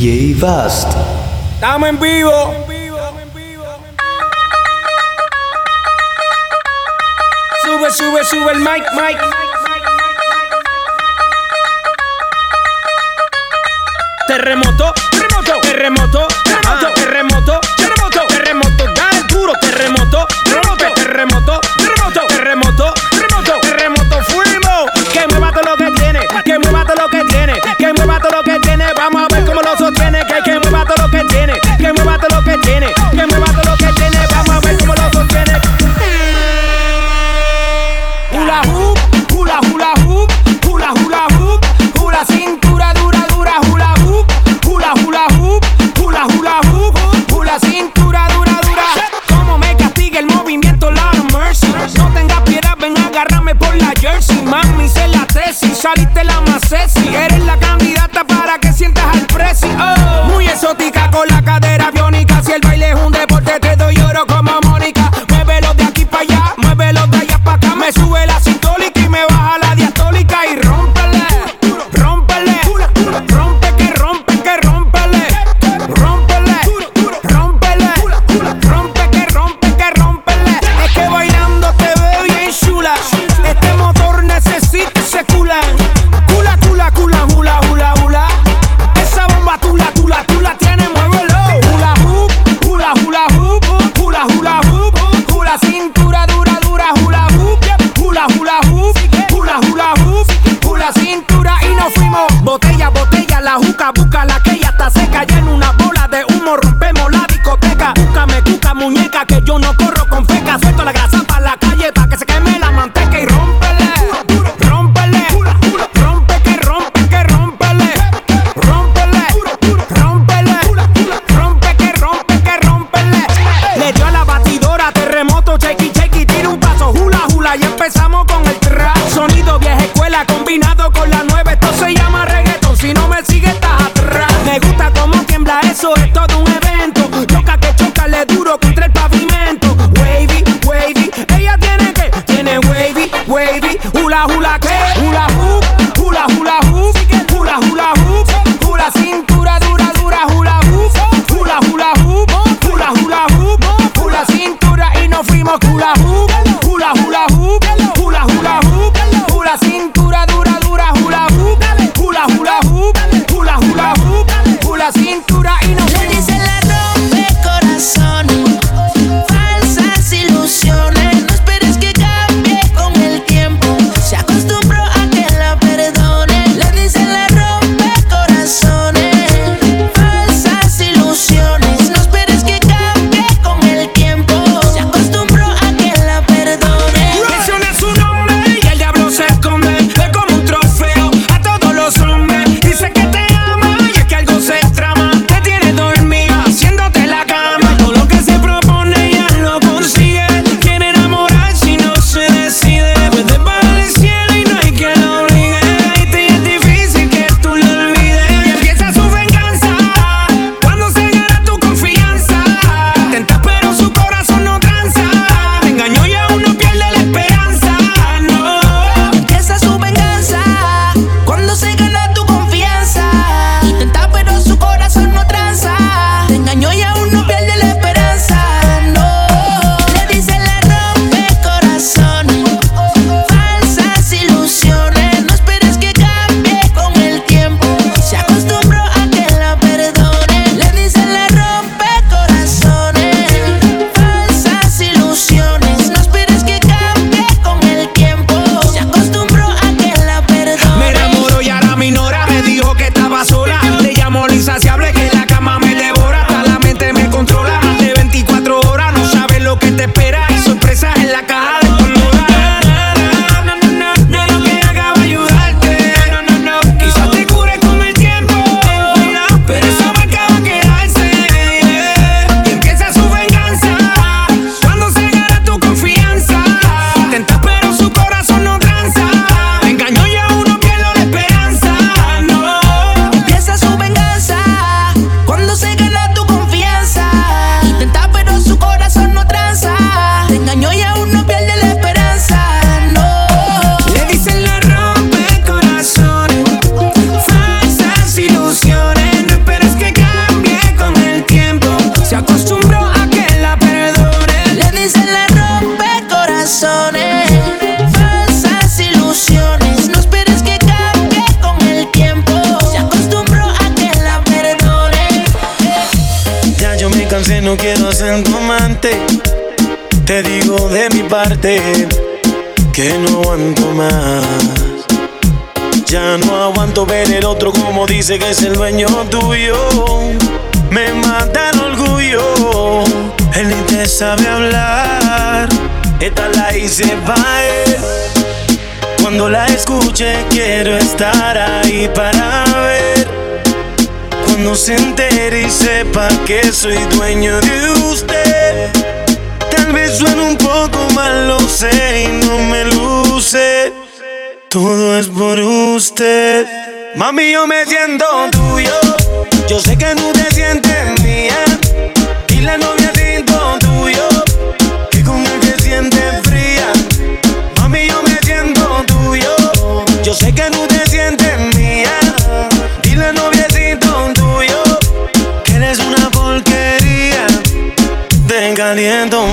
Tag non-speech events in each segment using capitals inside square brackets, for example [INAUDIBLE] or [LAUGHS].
DJ Bast. Estamos en vivo. Sube, sube, sube el mic, mic. Terremoto, terremoto, terremoto, terremoto, terremoto, terremoto, terremoto, dale duro, terremoto, terremoto, terremoto, terremoto, terremoto, terremoto, terremoto, fuimos, que mueva todo lo que tiene, que mueva todo lo que tiene, que mueva todo lo que tiene, vamos a lo sostiene, que hay que mueva todo lo que tiene, que mueva todo lo que tiene, que mueva Ya no aguanto ver el otro como dice que es el dueño tuyo. Me mata el orgullo. Él ni te sabe hablar. Esta la hice para él. Cuando la escuche quiero estar ahí para ver. Cuando se entere y sepa que soy dueño de usted. Tal vez suene un poco mal, lo sé y no me luce. Todo es por usted. Mami, yo me siento tuyo. Yo sé que no te sientes mía. Y la novia siento tuyo. Que con él te sientes fría. Mami, yo me siento tuyo. Yo sé que no te sientes mía. Dile noviecito tuyo que eres una porquería. Te caliento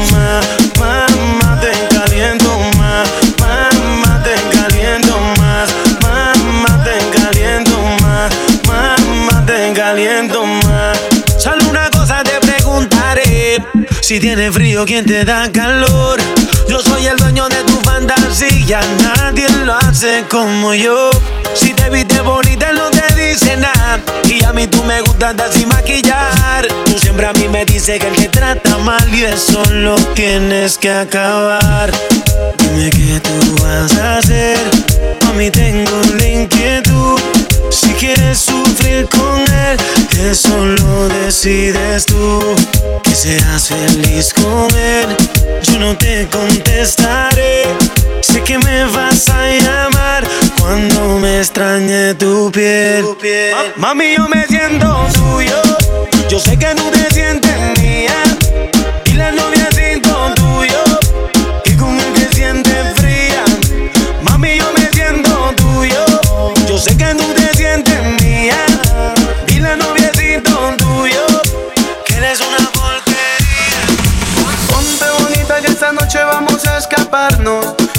si tiene frío, ¿quién te da calor? Yo soy el dueño de tu fantasía, nadie lo hace como yo. Si te viste bonita, no te dice nada. Y a mí tú me gustas andar sin maquillar. Tú siempre a mí me dices que él te trata mal y eso lo tienes que acabar. Dime qué tú vas a hacer. A mí tengo la inquietud. Quieres sufrir con él, eso lo decides tú. Que seas feliz con él, yo no te contestaré. Sé que me vas a llamar cuando me extrañe tu piel. Ma- Mami, yo me siento tuyo. Yo sé que no te sientes mía.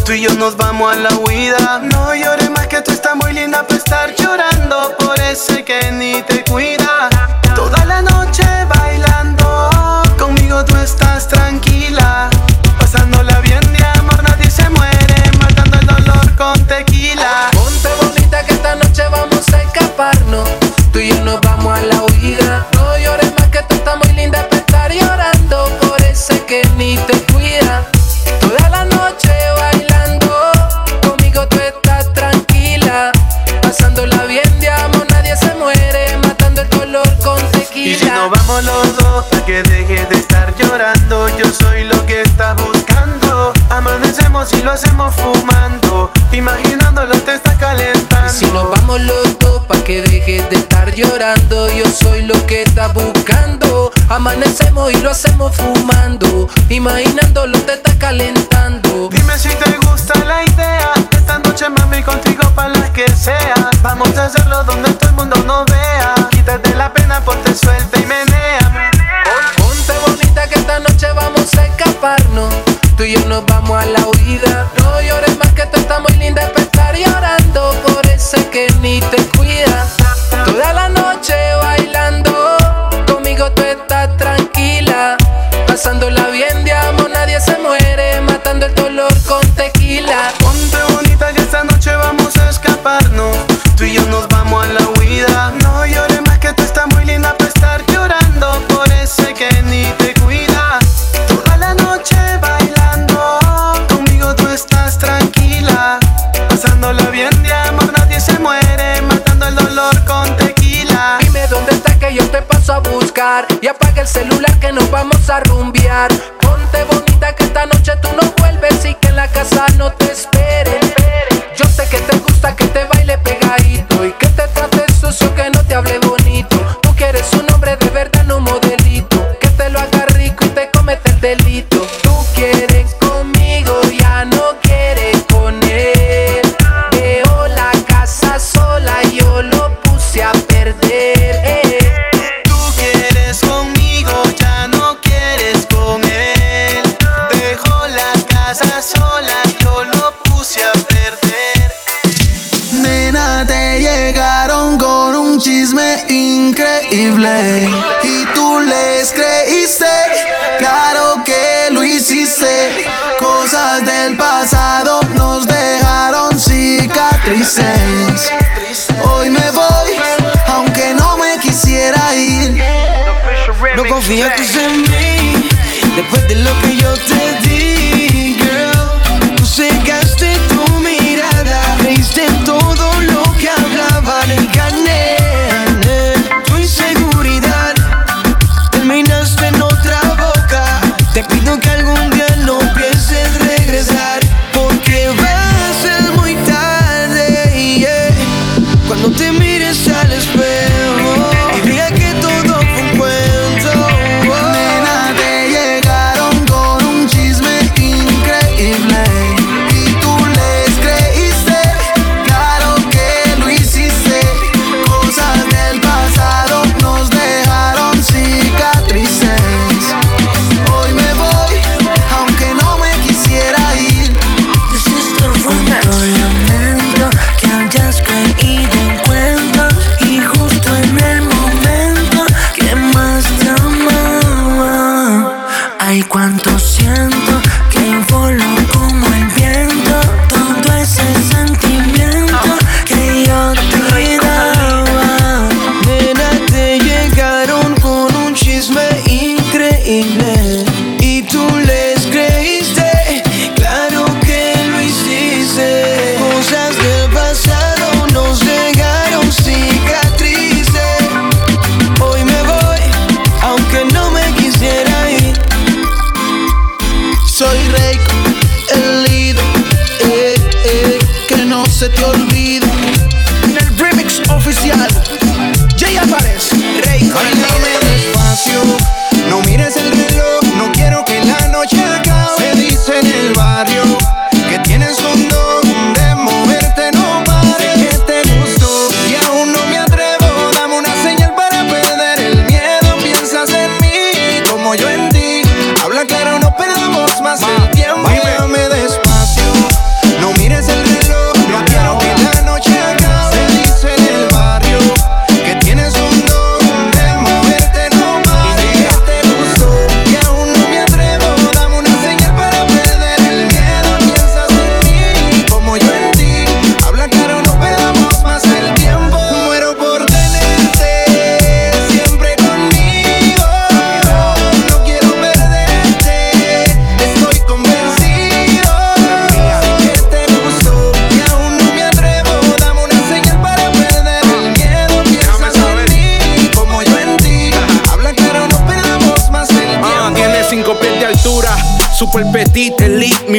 Tú y yo nos vamos a la huida. No llores más que tú estás muy linda para estar llorando por ese que ni te cuida. Toda la noche bailando. Conmigo tú estás tranquila. Pasándola bien de amor, nadie se muere. Matando el dolor con tequila. Ponte bonita que esta noche vamos a escaparnos. Tú y yo nos vamos a la Amanecemos y lo hacemos fumando. Está que yo te paso a buscar. Y apaga el celular que nos vamos a rumbear. Ponte bonita que esta noche tú no vuelves Y que en la casa no te esperen. Yo sé que te gusta que te nos dejaron cicatrices. Hoy me voy, aunque no me quisiera ir. No confiaste en mí, después de lo que yo te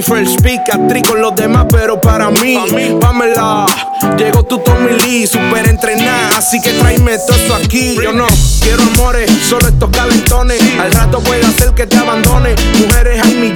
First con los demás, pero para mí, Pamela, llegó tu Tommy Lee, super entrenada, así que tráeme todo eso aquí. Yo no quiero amores, solo estos calentones. Al rato puede hacer que te abandone. Mujeres hay mi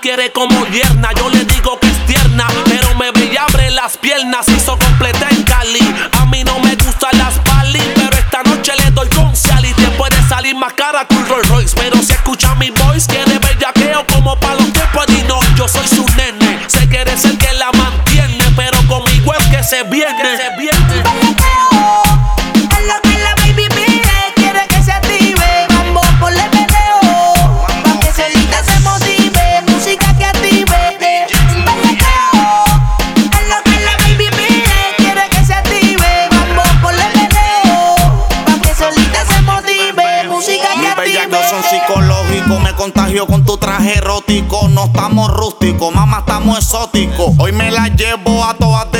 quiere como yerna. Yo le digo que es tierna, pero me brilla abre las piernas. Hizo con exótico. Mamá, estamos exóticos. Hoy me la llevo a todas de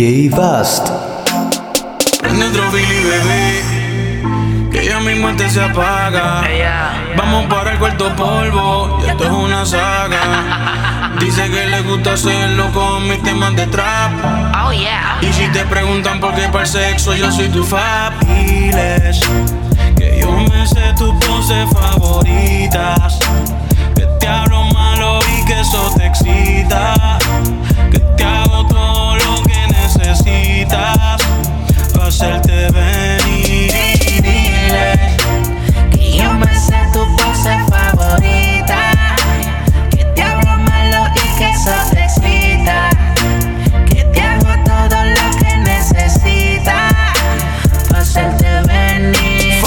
DJ Vast. Prende otro Billy, bebé. Que ya mi muerte se apaga. Vamos para el cuarto polvo. Y esto es una saga. Dice que le gusta hacerlo con mis temas de trap. Oh yeah. Y si te preguntan por qué para el sexo, yo soy tu fab. Diles que yo me sé tus poses favoritas. Que te hablo malo y que eso te excita. Que te hago necesitas. Pa' hacerte venir. Y diles Que yo me sé tu pose favorita. Que te hablo malo y que eso te excita. Que te hago todo lo que necesitas. Para hacerte venir.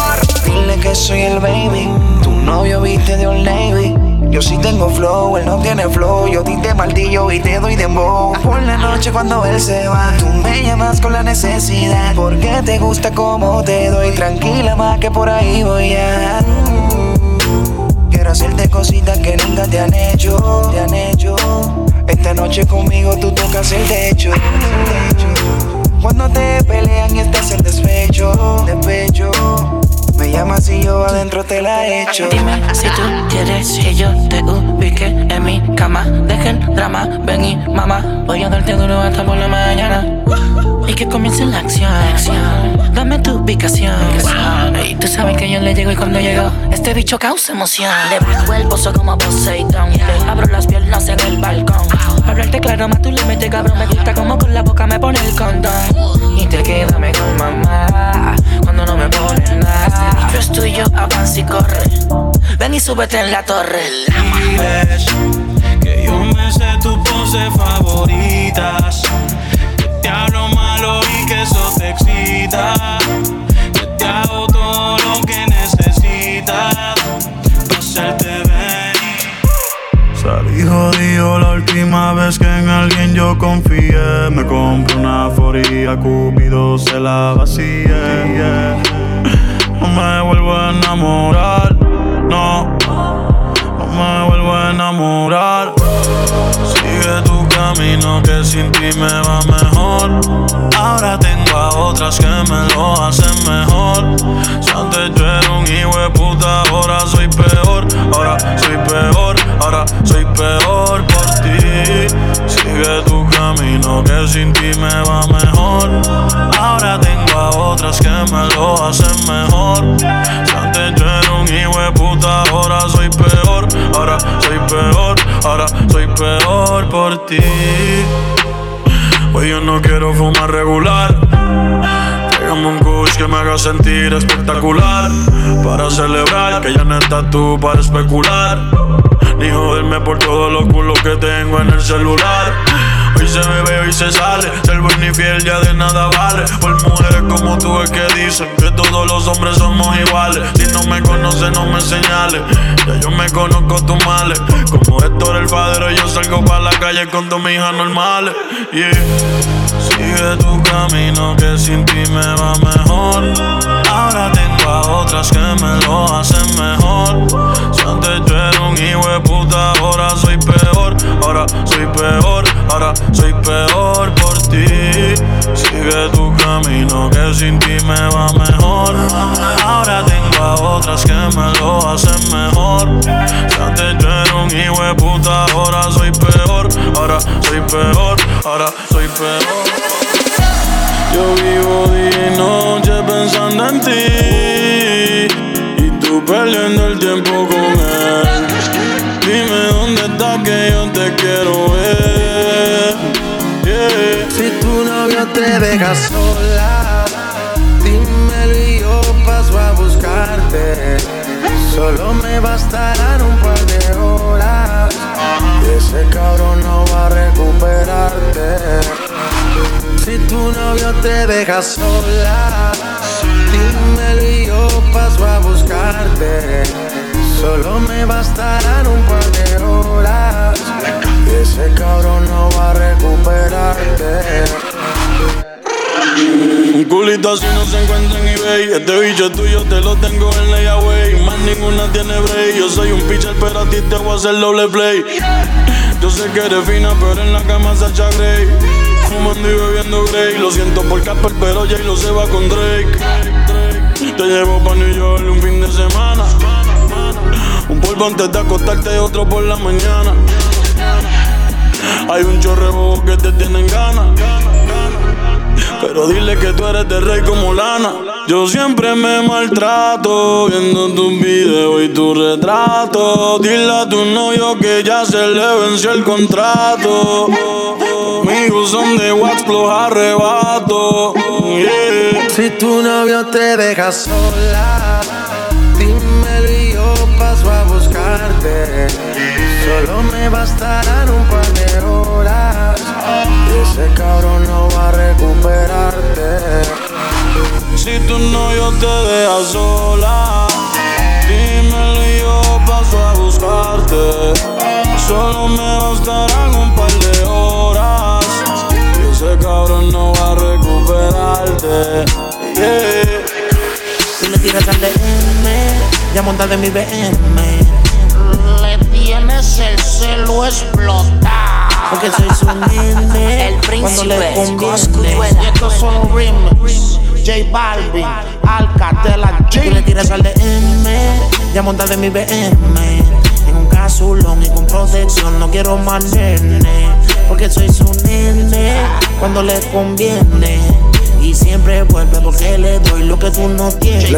Dile que soy el baby. Tu novio viste de Old Navy. Yo sí tengo flow, él no tiene flow. Yo ti te martillo y te doy dembow. Por la noche cuando él se va, tú me llamas con la necesidad. Porque te gusta como te doy. Tranquila más que por ahí voy a. Quiero hacerte cositas que nunca te han hecho. Esta noche conmigo tú tocas el techo. Cuando te pelean y estás en despecho, despecho. Me llamas y yo adentro te la echo. Dime si tú quieres que yo te ubique en mi cama. Deja el drama, ven y mamá. Voy a darte duro hasta por la mañana. Y que comience la acción. Dame tu ubicación. Y tú sabes que yo le llego y cuando llego, este bicho causa emoción. Le bajo el pozo como Poseidón. Le abro las piernas en el balcón. Para hablarte claro, más tú le metes cabrón. Me gusta como con la boca me pone el condón. Y te quédame con mamá. Cuando no me pones nada. Este bicho es tuyo, avanza y corre. Ven y súbete en la torre. Diles que yo me sé tus poses favoritas. Te hablo malo y que eso te excita. Que te hago todo lo que necesitas. Pa' hacerte venir. Salí jodido la última vez que en alguien yo confié. Me compré una foría, Cupido se la vacía. No me vuelvo a enamorar, no. No me vuelvo a enamorar. Camino que sin ti me va mejor. Ahora tengo a otras que me lo hacen mejor. Si antes yo era un hijo de puta, ahora soy peor. Ahora soy peor, ahora soy peor por ti. Sigue tu camino que sin ti me va mejor. Ahora tengo a otras que me lo hacen mejor. Si antes yo era un hijo de puta, ahora soy peor. Ahora soy peor, ahora soy peor por ti. Hoy yo no quiero fumar regular. Tráigame un kush que me haga sentir espectacular. Para celebrar que ya no estás tú para especular. Ni joderme por todos los culos que tengo en el celular. Hoy se bebe, hoy se sale. Ser buen y fiel ya de nada vale. Por mujeres como tú es que dicen que todos los hombres somos iguales. Si no me conoces, no me señales. Ya yo me conozco tus males. Como Héctor el padre, yo salgo para la calle con dos hijas normales. Yeah. Sigue tu camino que sin ti me va mejor. Ahora tengo a otras que me lo hacen mejor. Si antes un hijo puta, ahora soy peor. Ahora soy peor, ahora soy peor por ti. Sigue tu camino que sin ti me va mejor. Ahora tengo a otras que me lo hacen mejor. Antes yo era un hijo de puta, ahora soy peor. Ahora soy peor, ahora soy peor. Yo vivo día y noche pensando en ti perdiendo el tiempo con él Dime dónde estás que yo te quiero ver. Si tu novio te deja sola, dímelo y yo paso a buscarte. Solo me bastarán un par de horas. Y ese cabrón no va a recuperarte. Si tu novio te deja sola, Dímelo y yo paso a buscarte. Solo me bastarán un par de horas. Ese cabrón no va a recuperarte. Un culito así no se encuentra en eBay. Este bicho tuyo, te lo tengo en layaway. Más ninguna tiene break. Yo soy un pitcher, pero a ti te voy a hacer doble play. Yo sé que eres fina, pero en la cama se Grey. Fumando y bebiendo Grey. Lo siento por Casper, pero Jay lo se va con Drake. Te llevo pa' New York un fin de semana. Un polvo antes de acostarte, otro por la mañana. Hay un chorrebo que te tienen ganas. Pero dile que tú eres de rey como lana. Yo siempre me maltrato viendo tus videos y tu retrato. Dile a tu novio que ya se le venció el contrato. Amigos son de los arrebato. Si tu novio te deja sola, dímelo y yo paso a buscarte. Solo me bastarán un par de horas. Y ese cabrón no va a recuperarte. Si tu novio te deja sola, dímelo y yo paso a buscarte. Solo me bastarán un par de horas. Ese cabrón no va a recuperarte. Yeah. Tú le tiras al DM, ya monta de mi BM. Le tienes el celo explotado. Porque soy su [LAUGHS] nene. El cuando le príncipe, conviene. Y estos son remix. J Balvin, Alcatela Tú le G. tiras al DM, ya monta de mi BM. En un casulón y con protección, no quiero más nene. Porque soy su nene cuando le conviene. Y siempre vuelve porque le doy lo que tú no tienes.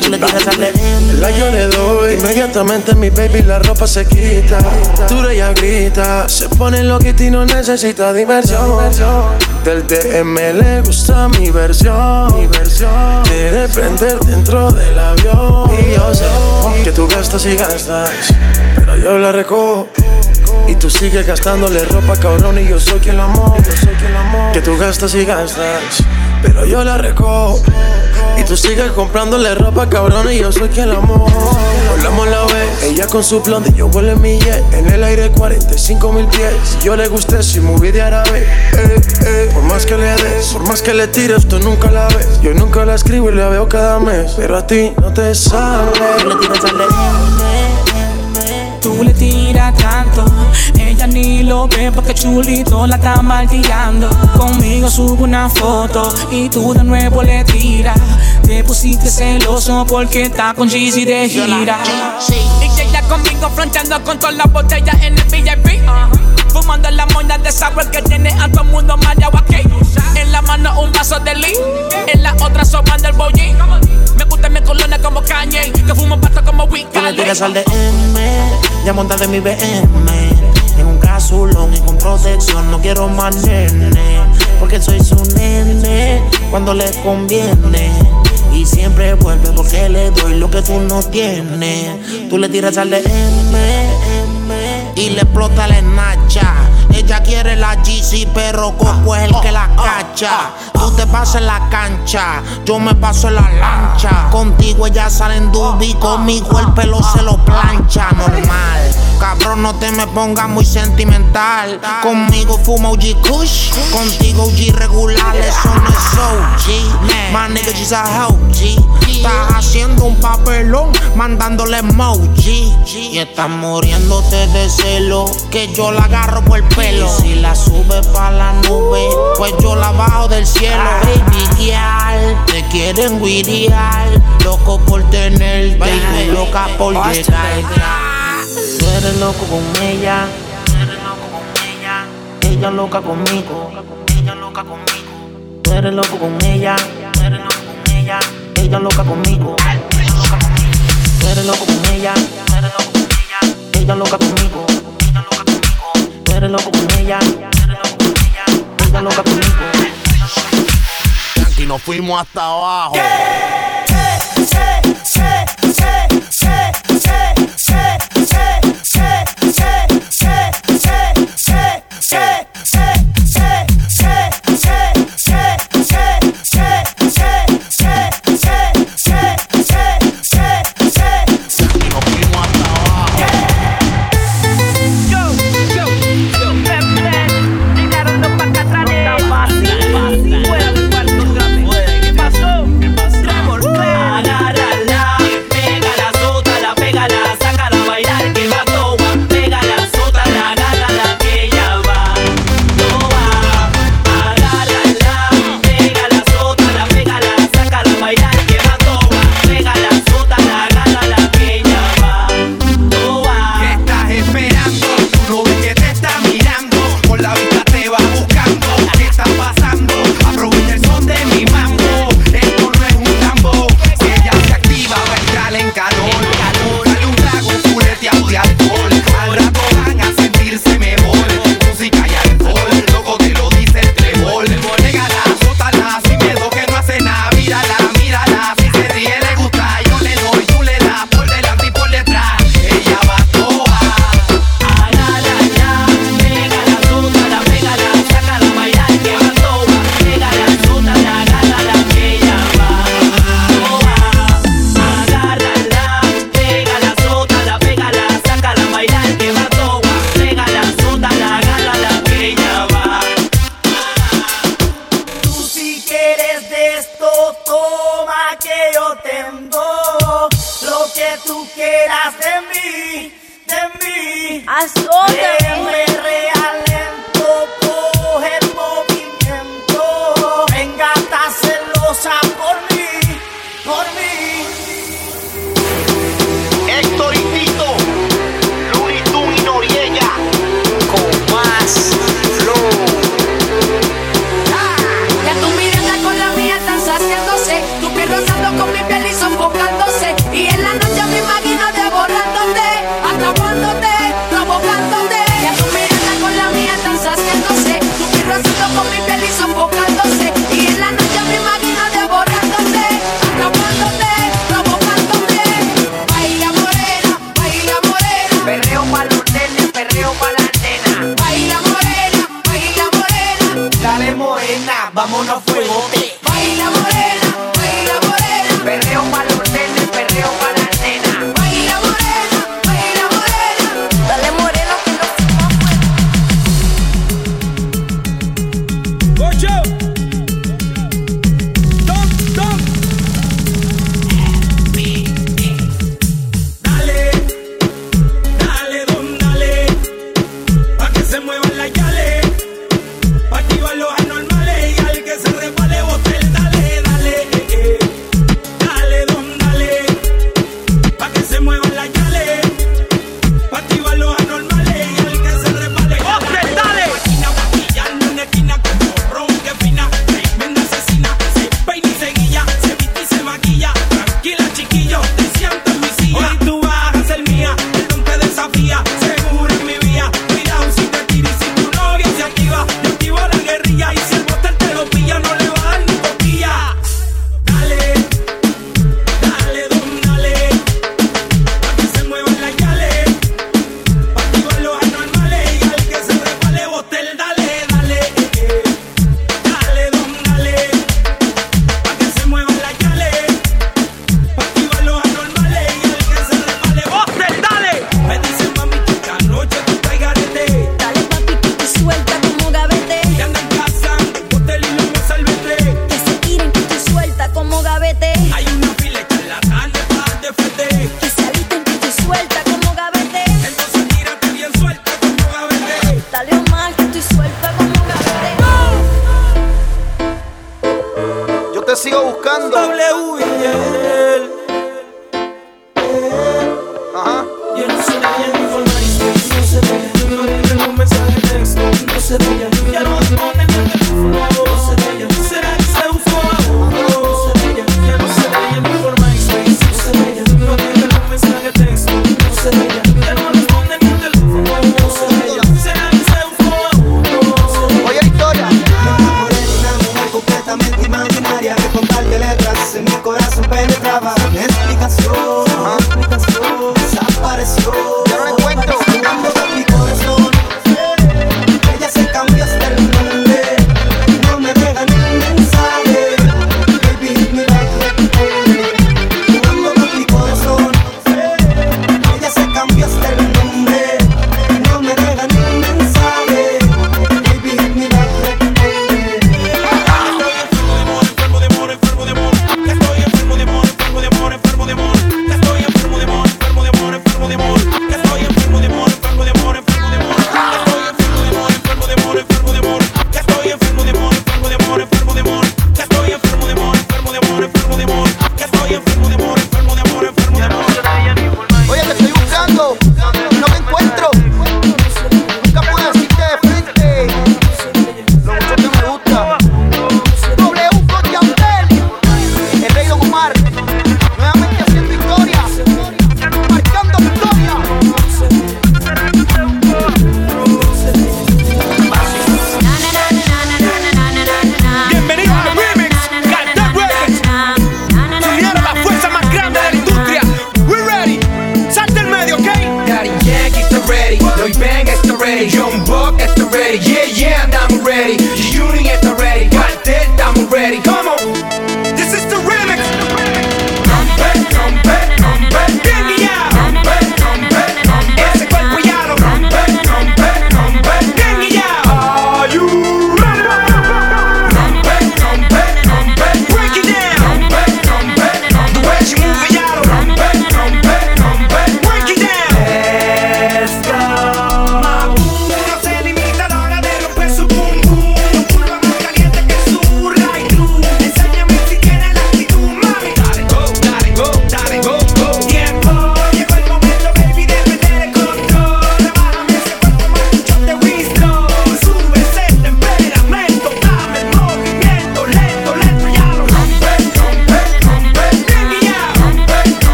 Tú le tiras al. La yo le doy, inmediatamente mi baby la ropa se quita. Tú ella grita, se pone loquita y no necesita diversión. Del DM le gusta mi versión. Mi versión. Quiere prender dentro del avión. Y yo sé que tú gastas y gastas, pero yo la recojo. Y tú sigues gastándole ropa, cabrón, y yo soy quien la amo. Yo. Que tú gastas y gastas, pero yo la recojo. Y tú sigues comprándole ropa, cabrón, y yo soy quien la amo. Volamos la vez, ella con su blonde, yo vuelo en mi jet. En el aire 45 mil pies. Si yo le gusté, si movie de árabe. Por más que le des, por más que le tires, tú nunca la ves. Yo nunca la escribo y la veo cada mes. Pero a ti no te sale. Tú le tiras al DM. Le tiras tanto, ella ni lo ve porque chulito la está martillando. Conmigo subo una foto y tú de nuevo le tiras. Te pusiste celoso porque está con Jeezy de gira. Y ella conmigo fronteando con todas las botellas en el VIP. Fumando la moña de sour que tiene a todo el mundo mareado aquí. En la mano un vaso de lee, en la otra sobando el bollín. Me gusta mi colonia como Kanye, que fumo pasto como Tú le Wicca. tiras al DM, ya monta de mi BM. En un casulón y con protección, no quiero más nene. Porque soy su nene cuando le conviene. Y siempre vuelve porque le doy lo que tú no tienes. Tú le tiras al DM. Y le explota la esnacha. Ella quiere la GC, pero Coco es el que la cacha. Tú te pasas en la cancha, yo me paso en la lancha. Contigo ella sale en dubi, conmigo el pelo se lo plancha. Normal, cabrón, no te me pongas muy sentimental. Conmigo fuma OG Kush, contigo OG regular, eso no es OG. My nigga, she's a OG. Estás haciendo un papelón, mandándole emoji. Y estás muriéndote de celo, que yo la agarro por el pelo. Y si la sube pa' la nube, pues yo la bajo del cielo. Te quieren guiriar, loco por tenerte y tú loca por llegar. Tú eres loco con ella. Ella loca conmigo. Ella loca conmigo. Tú eres loco con ella. Ella. Ella loca conmigo. Tú eres loco con ella. Ella. Ella loca conmigo. Ella loca conmigo. Tú eres loco con ella. Tú eres loco con ella. Ella loca conmigo. Yankee, nos fuimos hasta abajo.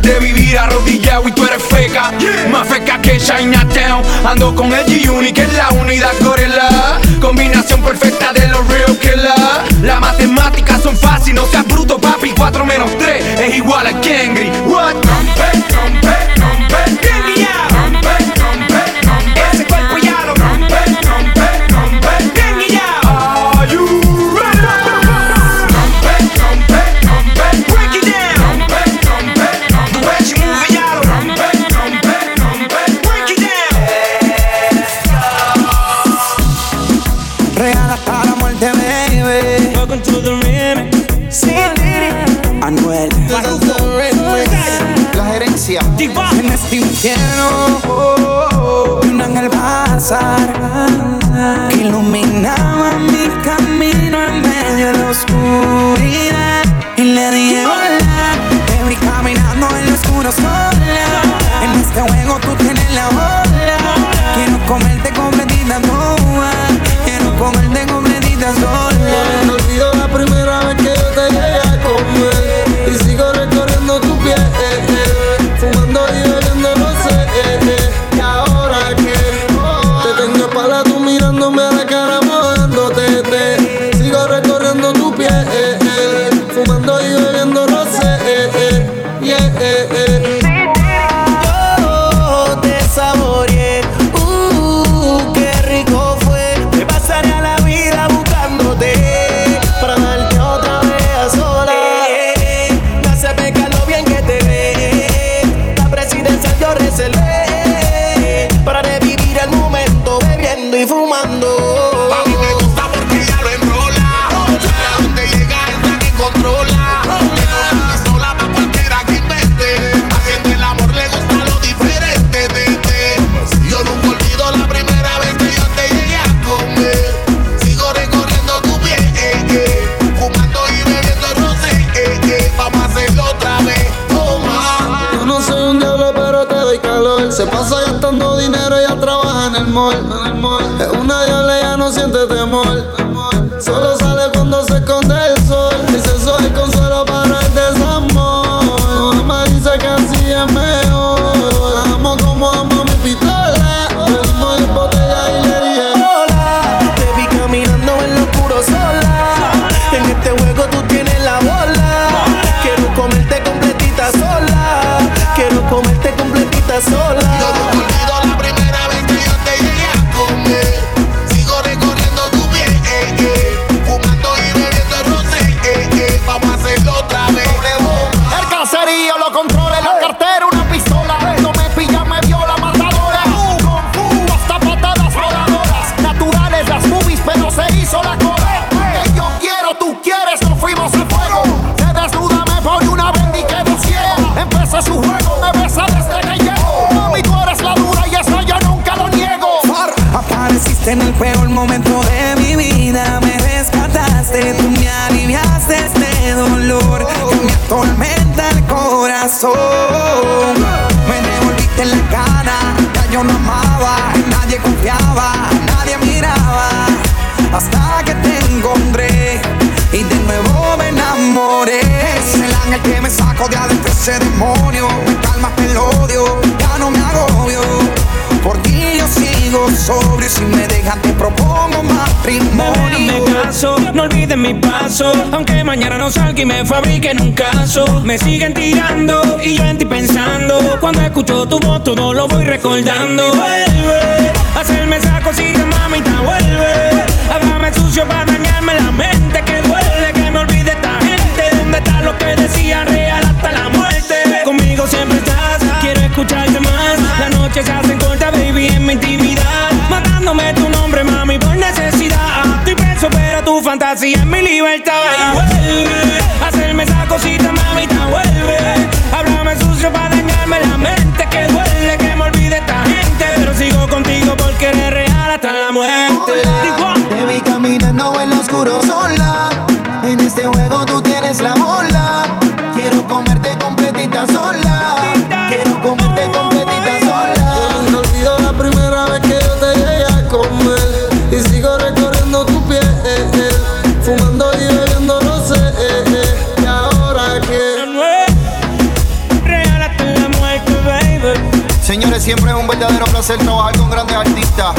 de vivir arrodillado y tú eres feca. Más feca que Chinatown. Ando con el G-Unit, que es la unidad gorila. Combinación perfecta de los real killers. Las matemáticas son fáciles, no seas bruto, papi. 4 menos 3 es igual a King. ceremonio, me calmas el odio, ya no me agobio. Por ti yo sigo sobrio, si me dejan te propongo matrimonio. Me caso, no olviden mi paso, aunque mañana no salga y me fabriquen un caso. Me siguen tirando y yo en ti pensando, cuando escucho tu voz todo lo voy recordando. Vuelve, hacerme esa cosita mamita, vuelve, háblame sucio para siempre es un verdadero placer trabajar con grandes artistas.